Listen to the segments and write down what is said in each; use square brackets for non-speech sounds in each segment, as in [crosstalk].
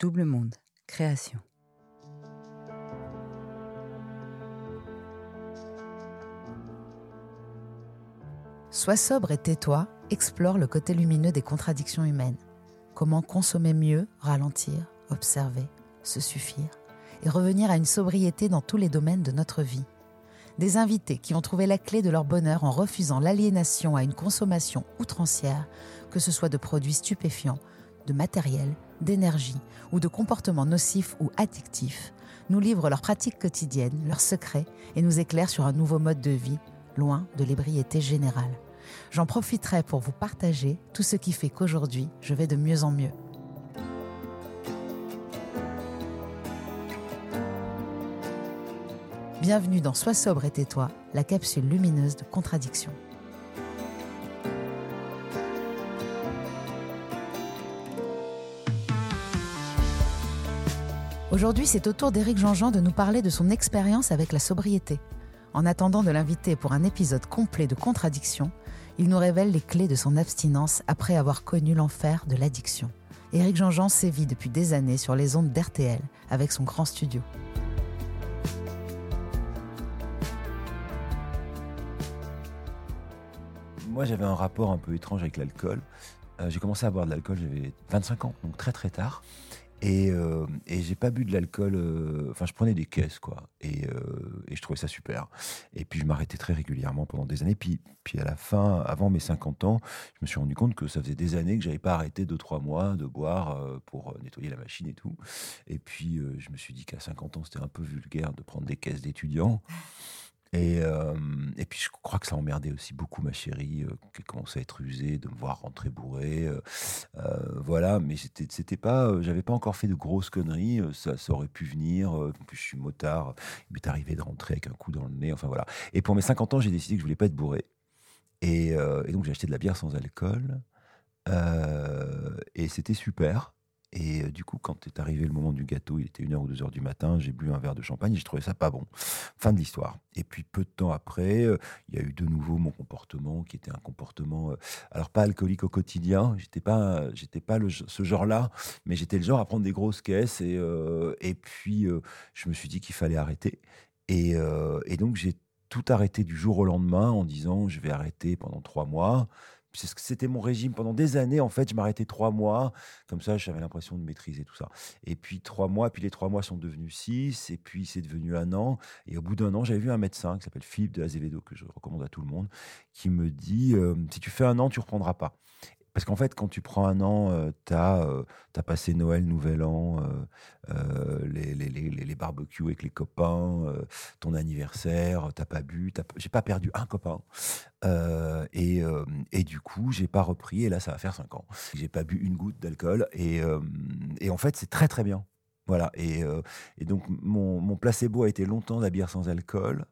Double Monde, création. Sois sobre et tais-toi, explore le côté lumineux des contradictions humaines. Comment consommer mieux, ralentir, observer, se suffire et revenir à une sobriété dans tous les domaines de notre vie. Des invités qui ont trouvé la clé de leur bonheur en refusant l'aliénation à une consommation outrancière, que ce soit de produits stupéfiants, de matériel, d'énergie ou de comportements nocifs ou addictifs, nous livrent leurs pratiques quotidiennes, leurs secrets et nous éclairent sur un nouveau mode de vie, loin de l'ébriété générale. J'en profiterai pour vous partager tout ce qui fait qu'aujourd'hui, je vais de mieux en mieux. Bienvenue dans Sois sobre et tais-toi, la capsule lumineuse de contradiction. Aujourd'hui, c'est au tour d'Éric Jean-Jean de nous parler de son expérience avec la sobriété. En attendant de l'inviter pour un épisode complet de contradiction, il nous révèle les clés de son abstinence après avoir connu l'enfer de l'addiction. Éric Jean-Jean sévit depuis des années sur les ondes d'RTL avec son grand studio. Moi, j'avais un rapport un peu étrange avec l'alcool. Euh, j'ai commencé à boire de l'alcool, j'avais 25 ans, donc très très tard. Et, euh, et j'ai pas bu de l'alcool. euh, Enfin, je prenais des caisses, quoi. Et, euh, et je trouvais ça super. Et puis, je m'arrêtais très régulièrement pendant des années. Puis, puis, à la fin, avant mes 50 ans, je me suis rendu compte que ça faisait des années que j'avais pas arrêté 2-3 mois de boire euh, pour nettoyer la machine et tout. Et puis, je me suis dit qu'à 50 ans, c'était un peu vulgaire de prendre des caisses d'étudiants. Et, et puis je crois que ça emmerdait aussi beaucoup ma chérie, qui commençait à être usée de me voir rentrer bourré. voilà, mais c'était pas, j'avais pas encore fait de grosses conneries. ça, ça aurait pu venir. en plus, je suis motard. Il m'est arrivé de rentrer avec un coup dans le nez. Enfin voilà. Et pour mes 50 ans, j'ai décidé que je voulais pas être bourré. Et, donc j'ai acheté de la bière sans alcool. Et c'était super. Et euh, du coup, quand est arrivé le moment du gâteau, il était 1h ou 2h du matin, j'ai bu un verre de champagne et j'ai trouvé ça pas bon. Fin de l'histoire. Et puis peu de temps après, euh, il y a eu de nouveau mon comportement qui était un comportement, euh, alors pas alcoolique au quotidien, j'étais pas, j'étais pas le, ce genre-là, mais j'étais le genre à prendre des grosses caisses et, et puis je me suis dit qu'il fallait arrêter. Et, et donc j'ai tout arrêté du jour au lendemain en disant je vais arrêter pendant trois mois. C'était mon régime pendant des années. En fait, je m'arrêtais trois mois. Comme ça, j'avais l'impression de maîtriser tout ça. Et puis trois mois, puis les trois mois sont devenus six, et puis c'est devenu un an. Et au bout d'un an, j'avais vu un médecin qui s'appelle Philippe de Azevedo, que je recommande à tout le monde, qui me dit euh, si tu fais un an, tu reprendras pas. Parce qu'en fait, quand tu prends un an, tu as, passé Noël, Nouvel An, euh, euh, les, les, les, barbecues avec les copains, euh, ton anniversaire, t'as pas bu, j'ai pas perdu un copain. Euh, et, euh, et du coup, j'ai pas repris, et là, ça va faire cinq ans. J'ai pas bu une goutte d'alcool, et, euh, en fait, c'est très très bien. Voilà, et, euh, donc mon, mon placebo a été longtemps la sans alcool.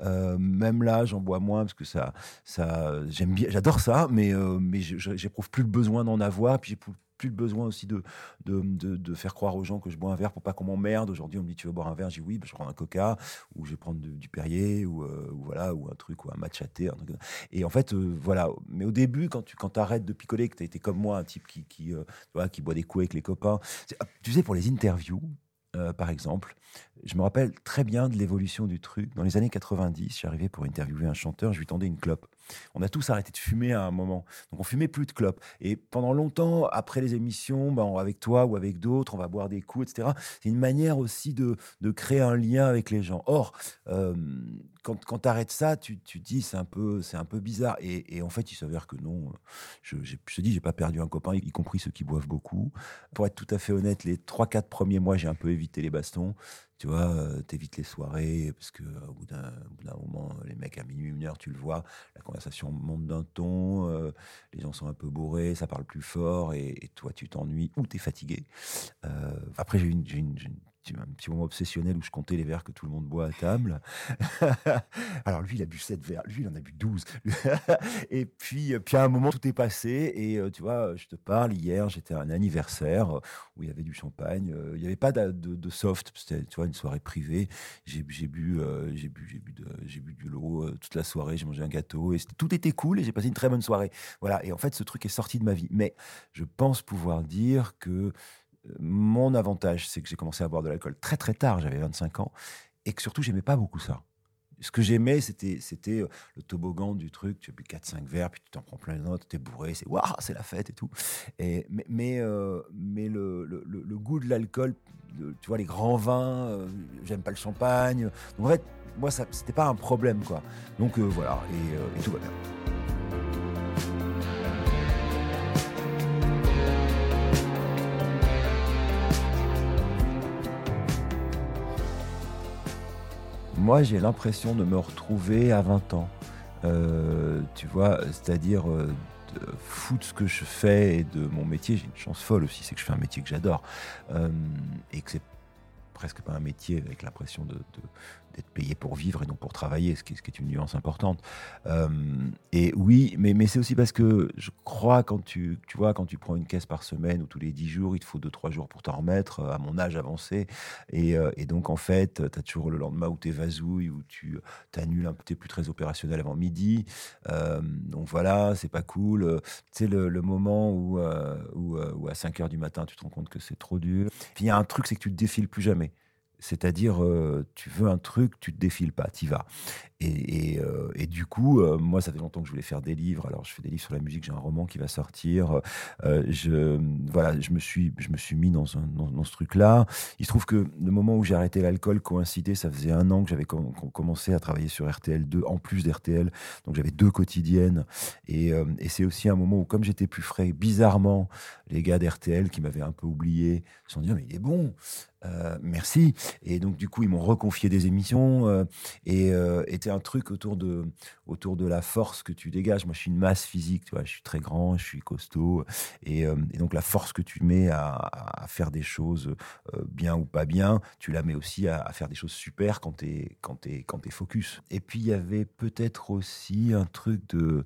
Euh, même là, j'en bois moins parce que ça, ça, j'aime bien, j'adore ça, mais euh, mais j'éprouve plus le besoin d'en avoir, puis j'éprouve plus le besoin aussi de de, faire croire aux gens que je bois un verre pour pas qu'on m'emmerde. Aujourd'hui, on me dit tu veux boire un verre, dis oui, bah, je prends un Coca ou je vais prendre du Perrier ou, euh, ou voilà ou un truc ou un matcha thé. Et en fait, euh, voilà. Mais au début, quand tu quand arrêtes de picoler, que tu as été comme moi, un type qui qui euh, qui boit des coups avec les copains, tu sais pour les interviews. Euh, par exemple, je me rappelle très bien de l'évolution du truc. Dans les années 90, je suis arrivé pour interviewer un chanteur, je lui tendais une clope. On a tous arrêté de fumer à un moment. Donc on fumait plus de clopes. Et pendant longtemps, après les émissions, ben, avec toi ou avec d'autres, on va boire des coups, etc. C'est une manière aussi de, créer un lien avec les gens. Or, euh, quand, quand tu arrêtes ça, tu, tu dis c'est un peu, c'est un peu bizarre. Et, en fait, il s'avère que non. Je, je te dis, j'ai pas perdu un copain, y compris ceux qui boivent beaucoup. Pour être tout à fait honnête, les 3-4 premiers mois, j'ai un peu évité les bastons. Tu vois, euh, t'évites les soirées parce que au bout d'un moment, les mecs à minuit, une heure, tu le vois, la conversation monte d'un ton, euh, les gens sont un peu bourrés, ça parle plus fort et, toi, tu t'ennuies ou t'es fatigué. Euh, après, j'ai une, un petit moment obsessionnel où je comptais les verres que tout le monde boit à table. [laughs] Alors lui, il a bu 7 verres, lui, il en a bu 12. [laughs] et puis, euh, puis à un moment, tout est passé. Et euh, tu vois, je te parle, hier, j'étais à un anniversaire euh, où il y avait du champagne. Il n'y avait pas de, soft, c'était une soirée privée. J'ai bu, j'ai bu, bu, bu du lot toute la soirée, j'ai mangé un gâteau. Et tout était cool et j'ai passé une très bonne soirée. Voilà, et en fait, ce truc est sorti de ma vie. Mais je pense pouvoir dire que mon avantage, c'est que j'ai commencé à boire de l'alcool très très tard, j'avais 25 ans, et que surtout, j'aimais pas beaucoup ça. Ce que j'aimais, c'était, c'était euh, le toboggan du truc. Tu bu 4-5 verres, puis tu t'en prends plein les autres, tu es bourré, c'est waouh, c'est la fête et tout. Mais mais, euh, le, goût de l'alcool, tu vois, les grands vins, euh, j'aime pas le champagne. En fait, moi, ça, c'était pas un problème, quoi. Donc voilà, et, et tout va bien. Moi, j'ai l'impression de me retrouver à 20 ans. Euh, tu vois, c'est-à-dire euh, de foutre ce que je fais et de mon métier. J'ai une chance folle aussi, c'est que je fais un métier que j'adore euh, et que c'est presque pas un métier avec l'impression de, d'être payé pour vivre et non pour travailler, ce qui, est une nuance importante. Euh, et oui, mais, mais c'est aussi parce que je crois quand tu, tu vois, quand tu prends une caisse par semaine ou tous les 10 jours, il te faut 2-3 jours pour t'en remettre euh, à mon âge avancé. Et, euh, et donc, en fait, tu as toujours le lendemain où tu es vasouille, où tu t'annules, tu n'es plus très opérationnel avant midi. donc voilà, c'est pas cool. Sais, le, le, moment où, où, à 5 heures du matin, tu te rends compte que c'est trop dur. Il y a un truc, c'est que tu te défiles plus jamais. C'est-à-dire, euh, tu veux un truc, tu te défiles pas, tu vas. Et, euh, et, du coup, euh, moi, ça fait longtemps que je voulais faire des livres. Alors, je fais des livres sur la musique. J'ai un roman qui va sortir. je, voilà, je me suis, je me suis mis dans, ce truc-là. Il se trouve que le moment où j'ai arrêté l'alcool coïncidait. Ça faisait un an que j'avais commencé à travailler sur RTL 2, en plus d'RTL. Donc, j'avais deux quotidiennes. Et, et c'est aussi un moment où, comme j'étais plus frais, bizarrement, les gars d'RTL qui m'avaient un peu oublié se sont dit, oh, mais il est bon. Euh, merci. Et donc, du coup, ils m'ont reconfié des émissions euh, et euh, était un truc autour de, autour de la force que tu dégages. Moi, je suis une masse physique, tu vois, je suis très grand, je suis costaud. Et, donc, la force que tu mets à, faire des choses bien ou pas bien, tu la mets aussi à, faire des choses super quand tu es, quand es, quand es focus. Et puis, il y avait peut-être aussi un truc de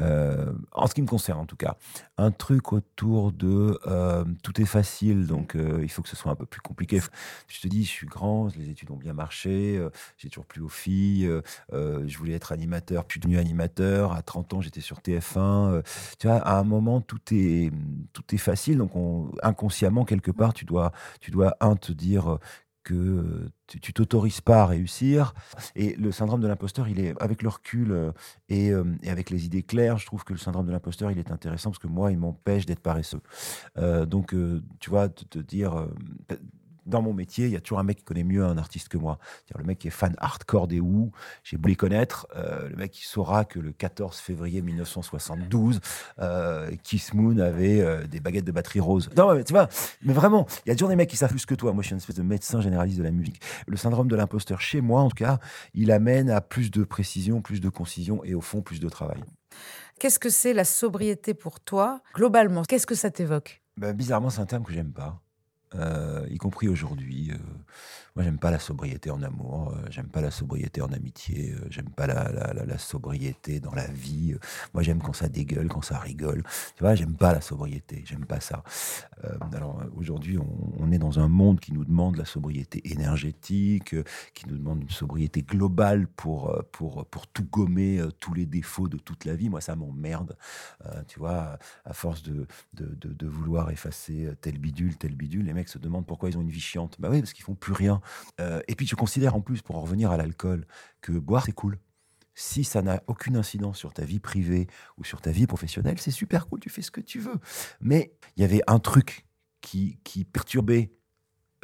euh, en ce qui me concerne en tout cas, un truc autour de euh, tout est facile, donc euh, il faut que ce soit un peu plus compliqué. Je te dis, je suis grand, les études ont bien marché, j'ai toujours plus aux filles, je voulais être animateur, puis devenu animateur. À 30 ans, j'étais sur TF1. tu vois, à un moment, tout est, tout est facile, donc inconsciemment, quelque part, tu dois, tu dois, un, te dire que tu t'autorises pas à réussir. Et le syndrome de l'imposteur, il est avec le recul euh, euh, et, avec les idées claires, je trouve que le syndrome de l'imposteur, il est intéressant parce que moi, il m'empêche d'être paresseux. Euh, donc, tu vois, te, te dire dans mon métier, il y a toujours un mec qui connaît mieux un artiste que moi. Le mec qui est fan hardcore des Who, j'ai les connaître, euh, le mec qui saura que le 14 février 1972, euh, Kiss Moon avait euh, des baguettes de batterie rose. Non, mais tu vois, mais vraiment, il y a toujours des mecs qui savent plus que toi. Moi, je suis une espèce de médecin généraliste de la musique. Le syndrome de l'imposteur, chez moi, en tout cas, il amène à plus de précision, plus de concision et au fond, plus de travail. Qu'est-ce que c'est la sobriété pour toi, globalement? Qu'est-ce que ça t'évoque? Ben, Bizarrement, c'est un terme que j'aime pas. Euh, y compris aujourd'hui. Euh, moi, j'aime pas la sobriété en amour, euh, j'aime pas la sobriété en amitié, j'aime pas la, la, sobriété dans la vie. moi, j'aime quand ça dégueule, quand ça rigole. Tu vois, j'aime pas la sobriété, j'aime pas ça. alors aujourd'hui, on, est dans un monde qui nous demande la sobriété énergétique, qui nous demande une sobriété globale pour pour pour tout gommer, tous les défauts de toute la vie. Moi, ça m'emmerde. tu vois, à force de de, de de, vouloir effacer tel bidule, tel bidule, les mecs se demandent pourquoi ils ont une vie chiante. Bah oui, parce qu'ils font plus rien. Euh, et puis tu considères en plus, pour en revenir à l'alcool, que boire c'est cool. Si ça n'a aucune incidence sur ta vie privée ou sur ta vie professionnelle, c'est super cool, tu fais ce que tu veux. Mais il y avait un truc qui, qui perturbait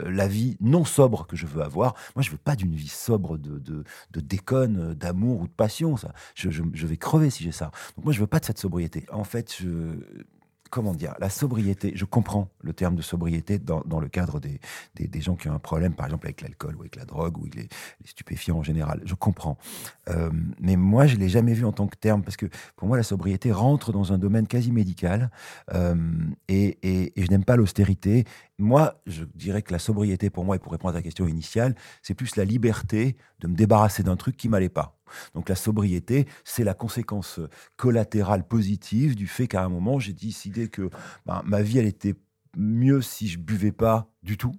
euh, la vie non sobre que je veux avoir. Moi, je veux pas d'une vie sobre de, de, déconne, d'amour ou de passion. Ça. Je, je, je vais crever si j'ai ça. Donc moi, je veux pas de cette sobriété. En fait, je, comment dire, la sobriété, je comprends le terme de sobriété dans, dans le cadre des, des, des, gens qui ont un problème, par exemple avec l'alcool ou avec la drogue ou avec les, stupéfiants en général. Je comprends. Euh, mais moi, je ne l'ai jamais vu en tant que terme parce que pour moi, la sobriété rentre dans un domaine quasi médical euh, et, et, je n'aime pas l'austérité. Moi, je dirais que la sobriété, pour moi, et pour répondre à ta question initiale, c'est plus la liberté de me débarrasser d'un truc qui m'allait pas. Donc la sobriété, c'est la conséquence collatérale positive du fait qu'à un moment, j'ai décidé que ben, ma vie, elle était mieux si je buvais pas du tout.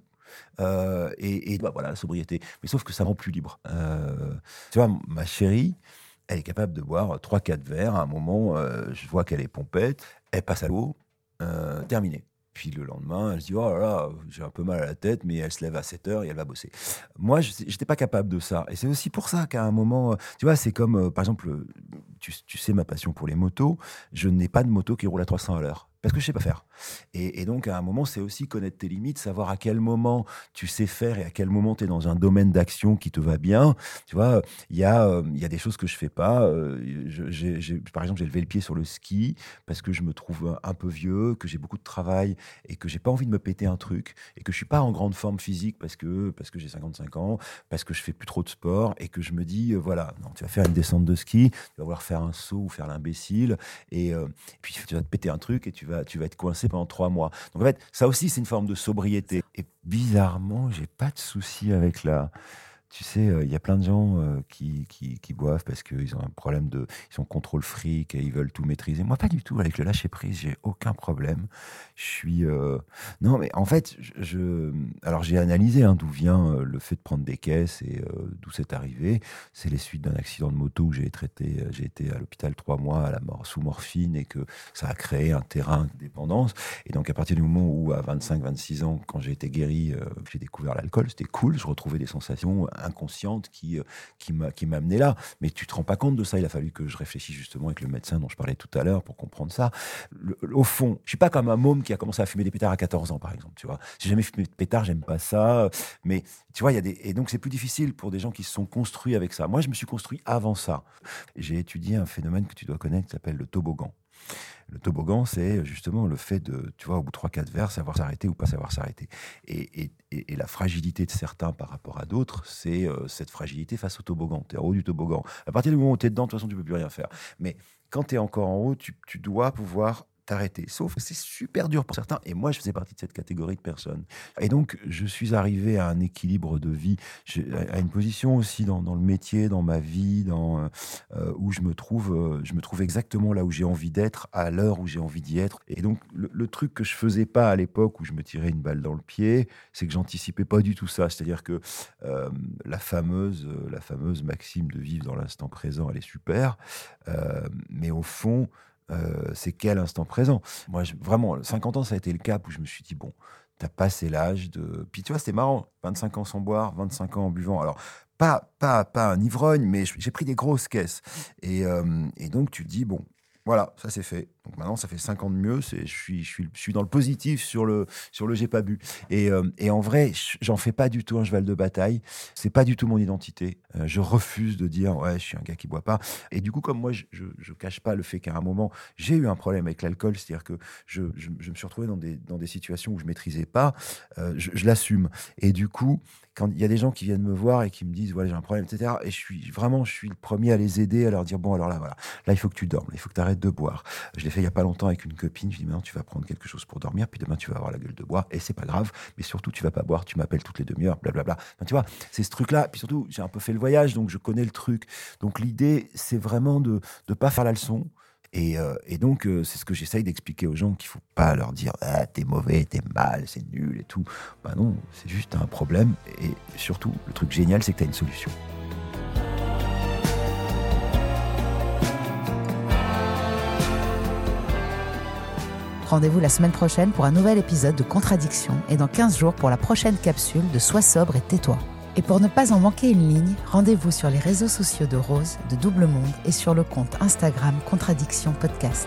Euh, et, et bah, voilà, la sobriété. Mais sauf que ça rend plus libre. Euh, tu vois, ma chérie, elle est capable de boire 3-4 verres. À un moment, euh, je vois qu'elle est pompette, elle passe à l'eau, terminé. Puis le lendemain, elle se dit Oh là là, j'ai un peu mal à la tête, mais elle se lève à 7 heures et elle va bosser. Moi, je n'étais pas capable de ça. Et c'est aussi pour ça qu'à un moment, tu vois, c'est comme, euh, par exemple, tu, tu, sais ma passion pour les motos, je n'ai pas de moto qui roule à 300 à l'heure parce que je sais pas faire. Et, donc, à un moment, c'est aussi connaître tes limites, savoir à quel moment tu sais faire et à quel moment tu es dans un domaine d'action qui te va bien. Tu vois, il y, a, euh, y a des choses que je fais pas. Euh, par exemple, j'ai levé le pied sur le ski parce que je me trouve un peu vieux, que j'ai beaucoup de travail et que j'ai pas envie de me péter un truc et que je suis pas en grande forme physique parce que, parce que j'ai 55 ans, parce que je fais plus trop de sport et que je me dis, euh, voilà, non, tu vas faire une descente de ski, tu vas vouloir faire un saut ou faire l'imbécile et, euh, et puis tu vas te péter un truc et tu vas, tu vas être coincé pendant trois mois. Donc en fait, ça aussi, c'est une forme de sobriété. Et bizarrement, j'ai pas de souci avec la. Tu sais, il euh, y a plein de gens euh, qui, qui, boivent parce qu'ils ont un problème de. Ils sont contrôle fric et ils veulent tout maîtriser. Moi, pas du tout. Avec le lâcher prise, j'ai aucun problème. Je suis. Euh... Non, mais en fait, je. Alors, j'ai analysé hein, d'où vient le fait de prendre des caisses et d'où c'est arrivé. C'est les suites d'un accident de moto où j'ai traité. J'ai été à l'hôpital trois mois sous morphine et que ça a créé un terrain de dépendance. Et donc, à partir du moment où, à 25-26 ans, quand j'ai été guéri, j'ai découvert l'alcool, c'était cool. Je retrouvais des sensations inconsciente qui, m'a qui m'a amené là. Mais tu te rends pas compte de ça. Il a fallu que je réfléchisse justement avec le médecin dont je parlais tout à l'heure pour comprendre ça. Au fond, je suis pas comme un môme qui a commencé à fumer des pétards à 14 ans, par exemple. Tu vois, j'ai jamais fumé de pétards, j'aime pas ça. Mais tu vois, il y a des et donc c'est plus difficile pour des gens qui se sont construits avec ça. Moi, je me suis construit avant ça. J'ai étudié un phénomène que tu dois connaître qui s'appelle le toboggan. Le toboggan, c'est justement le fait de, tu vois, au bout de 3-4 verres, savoir s'arrêter ou pas savoir s'arrêter. Et, la fragilité de certains par rapport à d'autres, c'est euh, cette fragilité face au toboggan. Tu es en haut du toboggan. À partir du moment où tu es dedans, de toute façon, tu peux plus rien faire. Mais quand tu es encore en haut, tu dois pouvoir t'arrêter. Sauf que c'est super dur pour certains. Et moi, je faisais partie de cette catégorie de personnes. Et donc, je suis arrivé à un équilibre de vie, à une position aussi dans, le métier, dans ma vie, dans, euh, où je me trouve, euh, je me trouve exactement là où j'ai envie d'être, à l'heure où j'ai envie d'y être. Et donc, le, truc que je faisais pas à l'époque où je me tirais une balle dans le pied, c'est que j'anticipais pas du tout ça. C'est-à-dire que euh, la fameuse, la fameuse maxime de vivre dans l'instant présent, elle est super. Euh, mais au fond, euh, c'est quel instant présent? Moi, vraiment, 50 ans, ça a été le cap où je me suis dit, bon, t'as passé l'âge de... Puis tu vois, c'était marrant, 25 ans sans boire, 25 ans en buvant. Alors, pas, pas, pas un ivrogne, mais j'ai pris des grosses caisses. Et, euh, et donc, tu te dis, bon, voilà, ça c'est fait. Donc maintenant, ça fait 5 ans de mieux. Je suis, je, suis, je suis dans le positif sur le, sur le j'ai pas bu. Et, euh, et en vrai, j'en fais pas du tout un cheval de bataille. C'est pas du tout mon identité. Euh, je refuse de dire, ouais, je suis un gars qui boit pas. Et du coup, comme moi, je, je, cache pas le fait qu'à un moment, j'ai eu un problème avec l'alcool. C'est-à-dire que je, je, me suis retrouvé dans des, dans des situations où je maîtrisais pas. Euh, je, je l'assume. Et du coup, quand il y a des gens qui viennent me voir et qui me disent, voilà, j'ai un problème, etc. Et je suis vraiment, je suis le premier à les aider, à leur dire, bon, alors là, voilà, là, il faut que tu dormes, il faut que tu arrêtes de boire. Je l'ai fait il y a pas longtemps avec une copine. Je lui dis, maintenant, tu vas prendre quelque chose pour dormir, puis demain, tu vas avoir la gueule de bois, et c'est pas grave. Mais surtout, tu vas pas boire, tu m'appelles toutes les demi-heures, blablabla. Enfin, tu vois, c'est ce truc-là. Puis surtout, j'ai un peu fait le voyage, donc je connais le truc. Donc l'idée, c'est vraiment de ne pas faire la leçon. Et, euh, donc, euh, c'est ce que j'essaye d'expliquer aux gens qu'il faut pas leur dire ah, t'es mauvais, t'es mal, c'est nul et tout. Bah non, c'est juste un problème. Et surtout, le truc génial, c'est que tu as une solution. Rendez-vous la semaine prochaine pour un nouvel épisode de Contradiction et dans 15 jours pour la prochaine capsule de Sois sobre et tais-toi. Et pour ne pas en manquer une ligne, rendez-vous sur les réseaux sociaux de Rose, de Double Monde et sur le compte Instagram Contradiction Podcast.